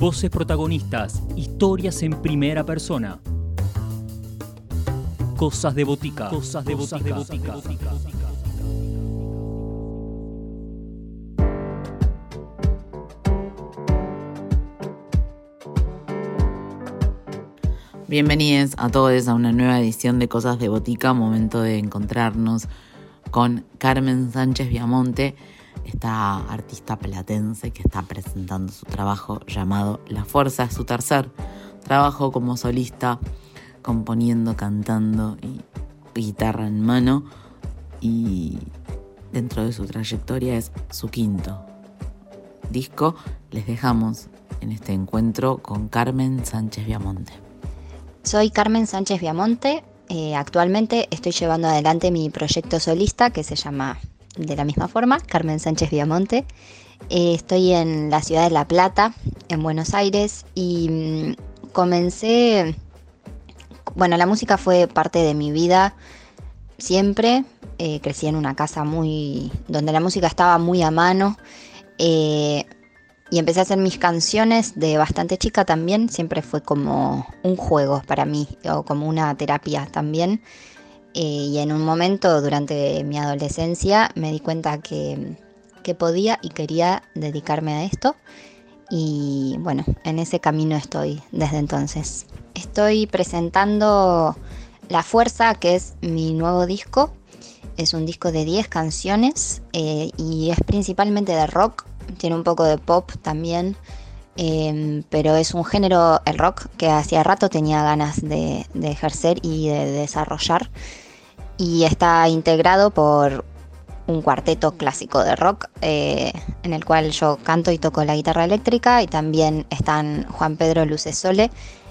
Voces protagonistas, historias en primera persona. Cosas de botica. Cosas de botica. Bienvenidos a todos a una nueva edición de Cosas de Botica, momento de encontrarnos con Carmen Sánchez Viamonte esta artista platense que está presentando su trabajo llamado La Fuerza, su tercer trabajo como solista, componiendo, cantando y guitarra en mano. Y dentro de su trayectoria es su quinto disco. Les dejamos en este encuentro con Carmen Sánchez Viamonte. Soy Carmen Sánchez Viamonte. Eh, actualmente estoy llevando adelante mi proyecto solista que se llama de la misma forma, Carmen Sánchez Viamonte. Eh, estoy en la ciudad de La Plata, en Buenos Aires, y mm, comencé, bueno, la música fue parte de mi vida siempre. Eh, crecí en una casa muy, donde la música estaba muy a mano. Eh, y empecé a hacer mis canciones de bastante chica también. Siempre fue como un juego para mí, o como una terapia también. Eh, y en un momento durante mi adolescencia me di cuenta que, podía y quería dedicarme a esto. Y bueno, en ese camino estoy desde entonces. Estoy presentando La Fuerza, que es mi nuevo disco. Es un disco de 10 canciones eh, y es principalmente de rock. Tiene un poco de pop también. Em, pero es un género, el rock, que hacía rato tenía ganas de, ejercer y de desarrollar. Y está integrado por un cuarteto clásico de rock eh, en el cual yo canto y toco la guitarra eléctrica y también están Juan Pedro Lucesole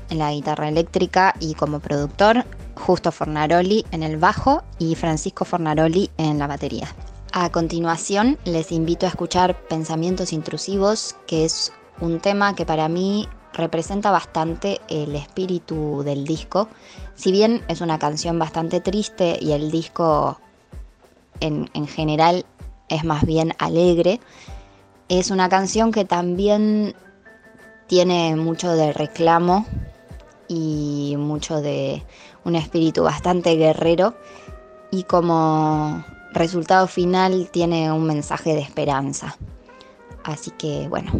en la guitarra eléctrica y como productor, Justo Fornaroli en el bajo y Francisco Fornaroli en la batería. A continuación les invito a escuchar Pensamientos Intrusivos, que es un tema que para mí representa bastante el espíritu del disco. Si bien es una canción bastante triste y el disco en, en, general es más bien alegre, es una canción que también tiene mucho de reclamo y mucho de un espíritu bastante guerrero y como resultado final tiene un mensaje de esperanza. Así que bueno,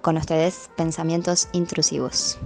con ustedes pensamientos intrusivos.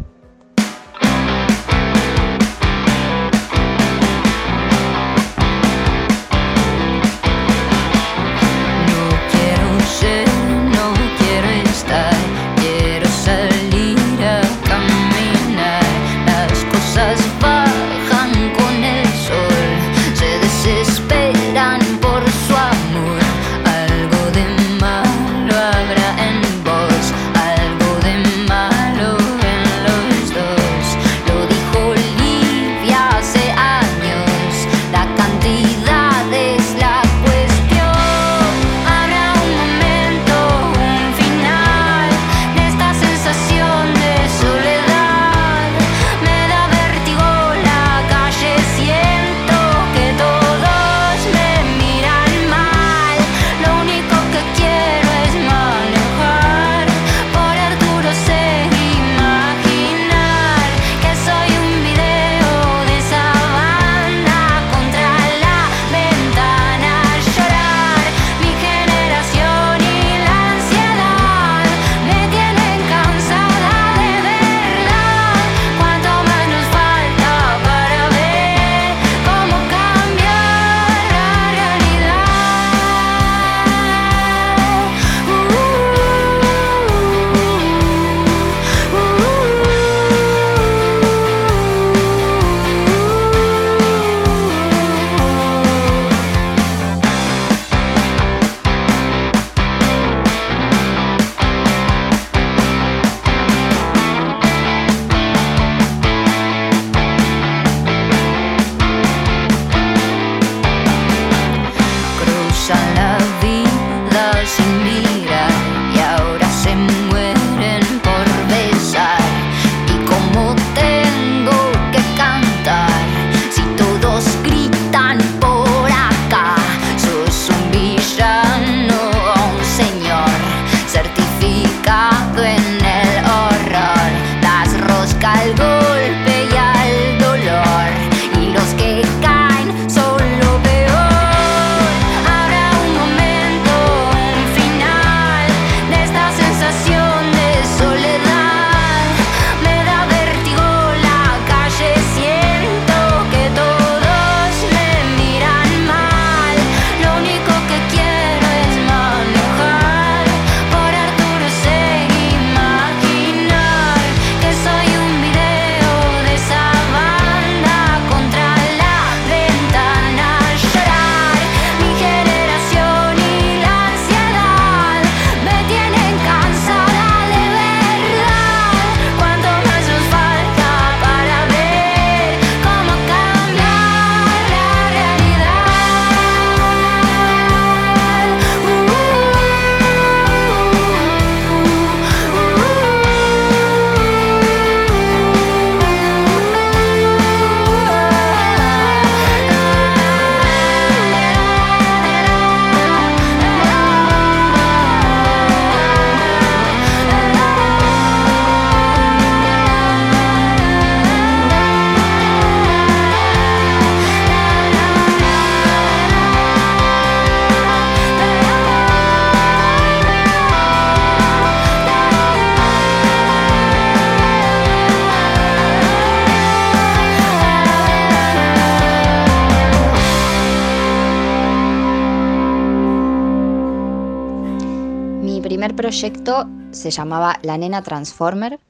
Primer proyecto se llamaba La Nena Transformer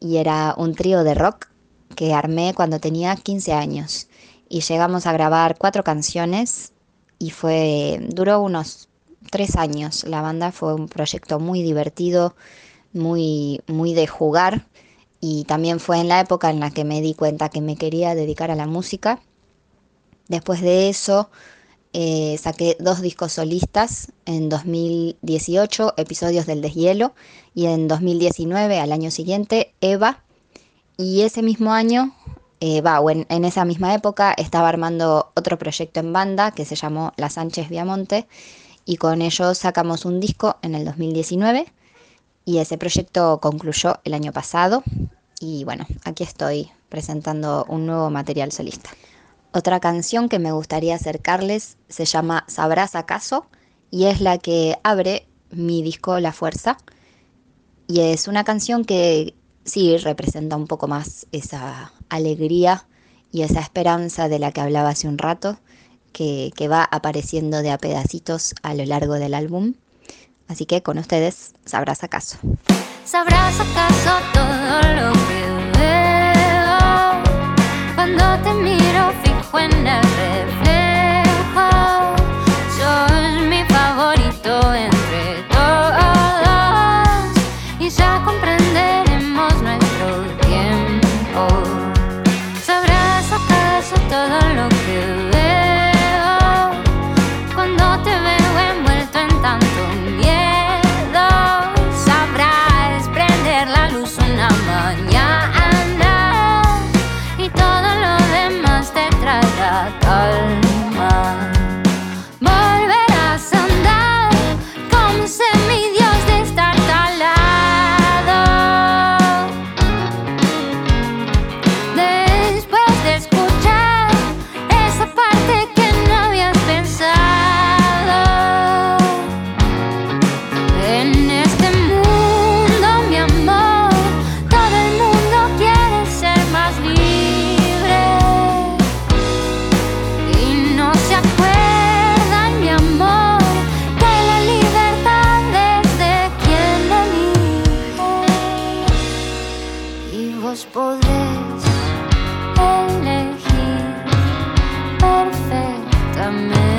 y era un trío de rock que armé cuando tenía 15 años. Y llegamos a grabar cuatro canciones y fue, duró unos tres años. La banda fue un proyecto muy divertido, muy, muy de jugar y también fue en la época en la que me di cuenta que me quería dedicar a la música. Después de eso eh, saqué dos discos solistas en 2018, Episodios del Deshielo, y en 2019, al año siguiente, Eva. Y ese mismo año, eh, en, esa misma época, estaba armando otro proyecto en banda que se llamó La Sánchez Viamonte, y con ello sacamos un disco en el 2019 y ese proyecto concluyó el año pasado y bueno, aquí estoy presentando un nuevo material solista. Otra canción que me gustaría acercarles se llama Sabrás acaso y es la que abre mi disco La Fuerza y es una canción que sí representa un poco más esa alegría y esa esperanza de la que hablaba hace un rato que, va apareciendo de a pedacitos a lo largo del álbum. Así que con ustedes, ¿sabrás acaso? ¿Sabrás acaso todo lo que veo? Cuando te when vos podés elegir perfectamente.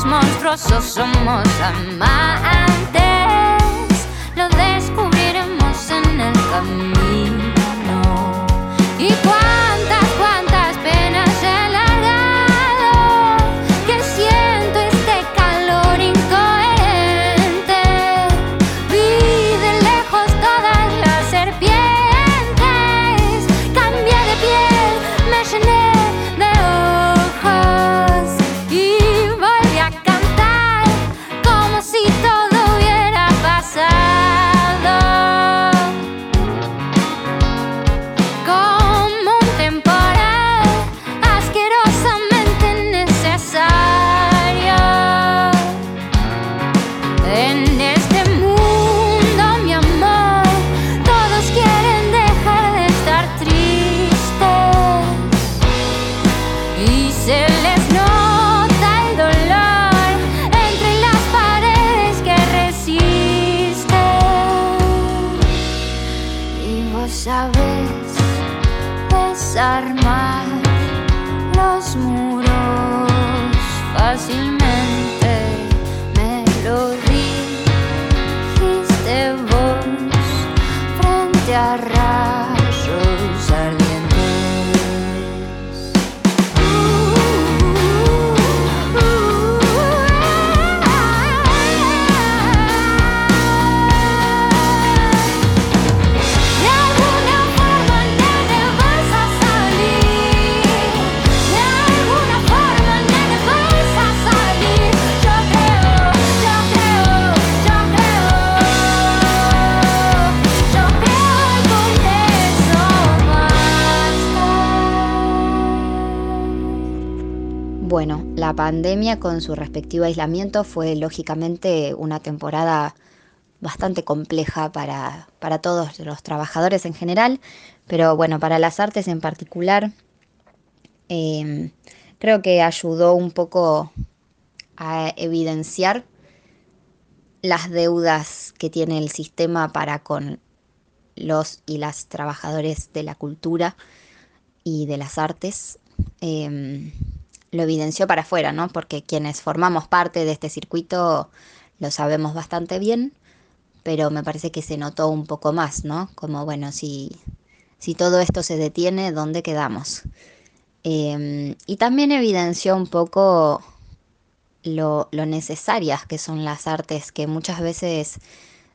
Somos monstruosos, somos amantes. Lo descubriremos en el camino. Y จะรัก pandemia con su respectivo aislamiento fue lógicamente una temporada bastante compleja para, todos los trabajadores en general, pero bueno, para las artes en particular, em, creo que ayudó un poco a evidenciar las deudas que tiene el sistema para con los y las trabajadores de la cultura y de las artes. Em, lo evidenció para afuera, ¿no? Porque quienes formamos parte de este circuito lo sabemos bastante bien, pero me parece que se notó un poco más, ¿no? Como, bueno, si, si todo esto se detiene, ¿dónde quedamos? Em, y también evidenció un poco lo, necesarias que son las artes, que muchas veces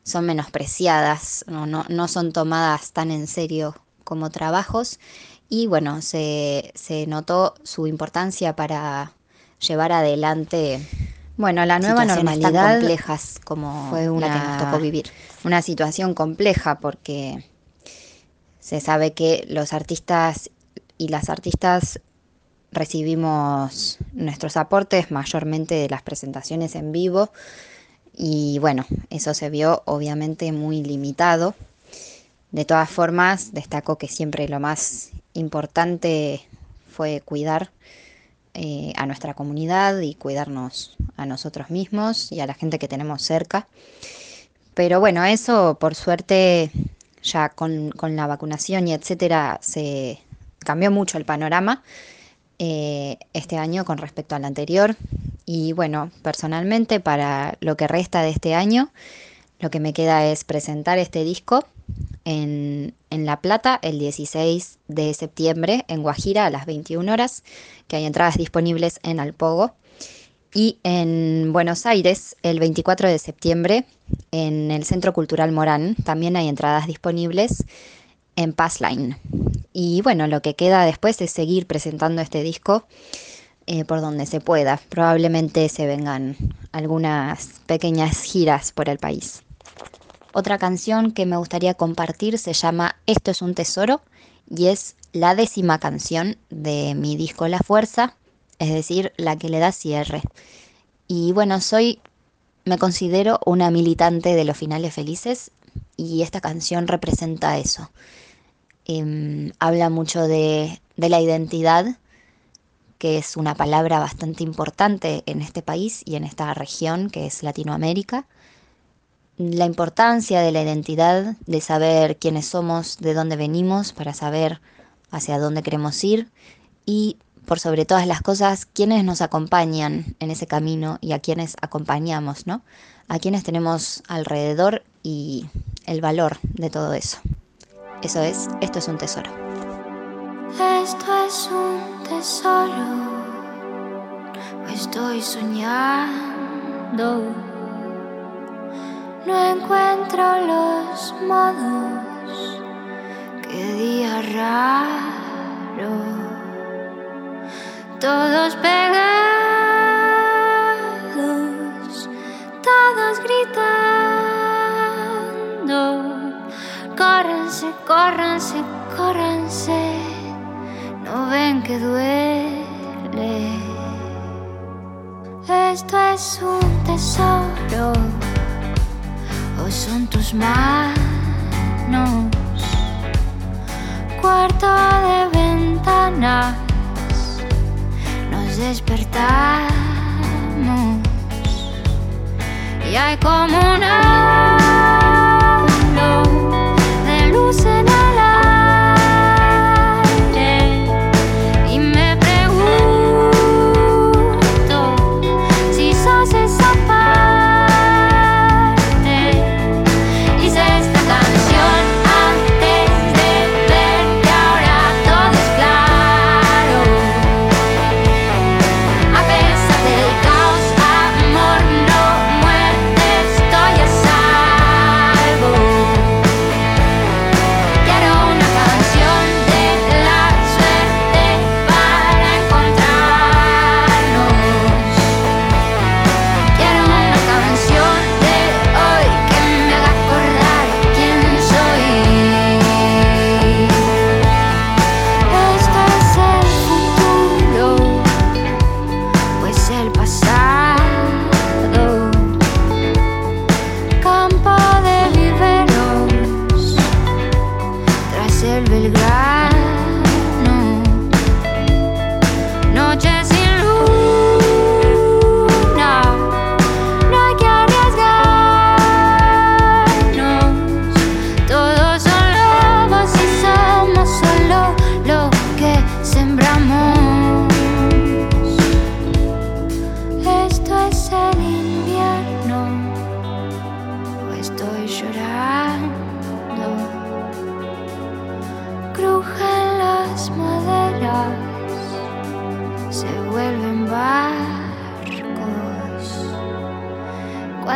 son menospreciadas, no, no, son tomadas tan en serio como trabajos. Y bueno, se, notó su importancia para llevar adelante bueno, la nueva normalidad complejas como fue una que nos tocó vivir. Una situación compleja porque se sabe que los artistas y las artistas recibimos nuestros aportes mayormente de las presentaciones en vivo y bueno, eso se vio obviamente muy limitado. De todas formas, destaco que siempre lo más importante fue cuidar eh, a nuestra comunidad y cuidarnos a nosotros mismos y a la gente que tenemos cerca. Pero bueno, eso por suerte ya con, con la vacunación y etcétera se cambió mucho el panorama eh, este año con respecto al anterior. Y bueno, personalmente para lo que resta de este año, lo que me queda es presentar este disco en, La Plata el 16 de septiembre, en Guajira a las 21 horas, que hay entradas disponibles en Alpogo. Y en Buenos Aires el 24 de septiembre, en el Centro Cultural Morán, también hay entradas disponibles en Passline. Y bueno, lo que queda después es seguir presentando este disco eh, por donde se pueda. Probablemente se vengan algunas pequeñas giras por el país. Otra canción que me gustaría compartir se llama Esto es un tesoro y es la décima canción de mi disco La Fuerza, es decir, la que le da cierre. Y bueno, soy, me considero una militante de los finales felices y esta canción representa eso. Em, habla mucho de, la identidad, que es una palabra bastante importante en este país y en esta región que es Latinoamérica. La importancia de la identidad, de saber quiénes somos, de dónde venimos, para saber hacia dónde queremos ir y por sobre todas las cosas, quiénes nos acompañan en ese camino y a quienes acompañamos, ¿no? A quienes tenemos alrededor y el valor de todo eso. Eso es, esto es un tesoro. Esto es un tesoro, estoy soñando. No encuentro los modos, qué día raro. Todos pegados, todos gritando Córranse, córranse, córranse. No ven que duele. Esto es un tesoro. Son tus manos. Cuarto de ventanas. Nos despertamos. Y hay como una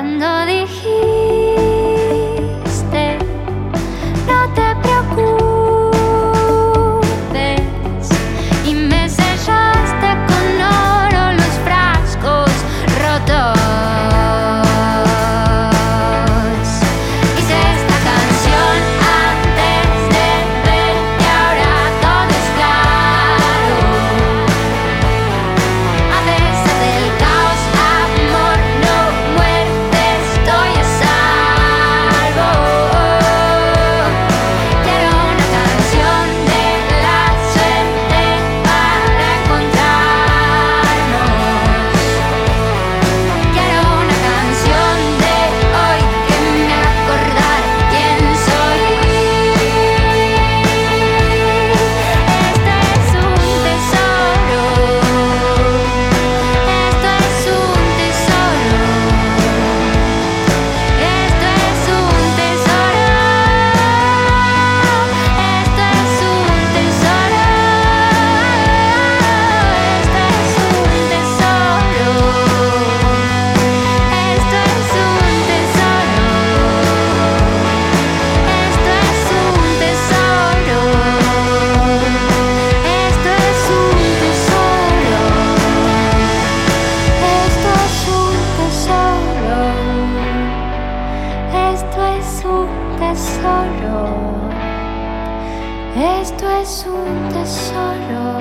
under the es un tesoro.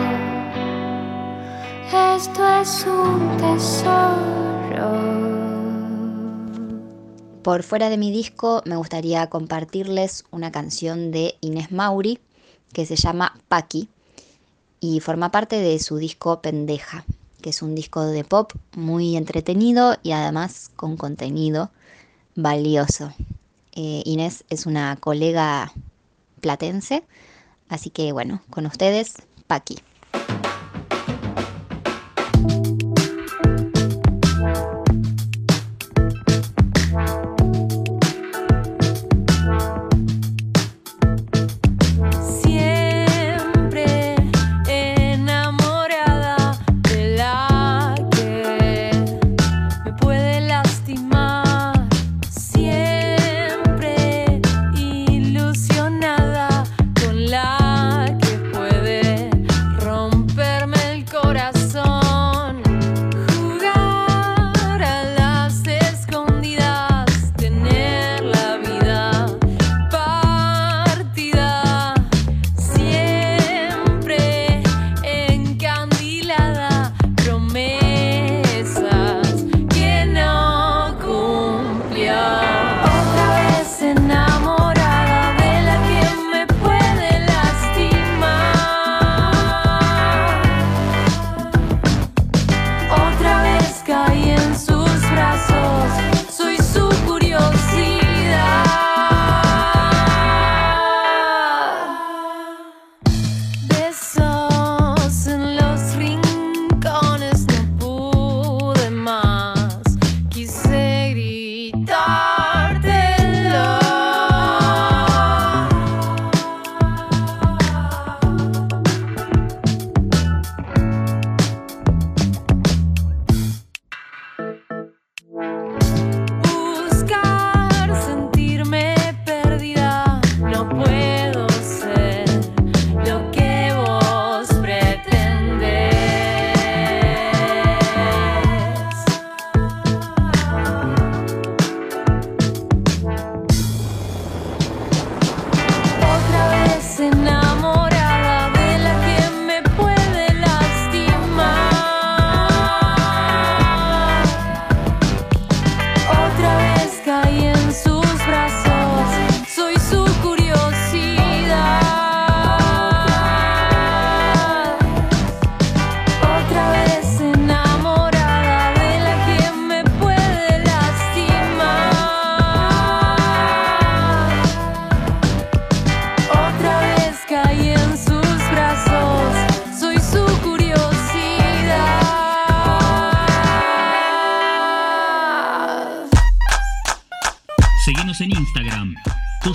Esto es un tesoro. Por fuera de mi disco me gustaría compartirles una canción de Inés Mauri que se llama Paqui y forma parte de su disco Pendeja, que es un disco de pop muy entretenido y además con contenido valioso. Eh, Inés es una colega platense, así que bueno, con ustedes, Paqui.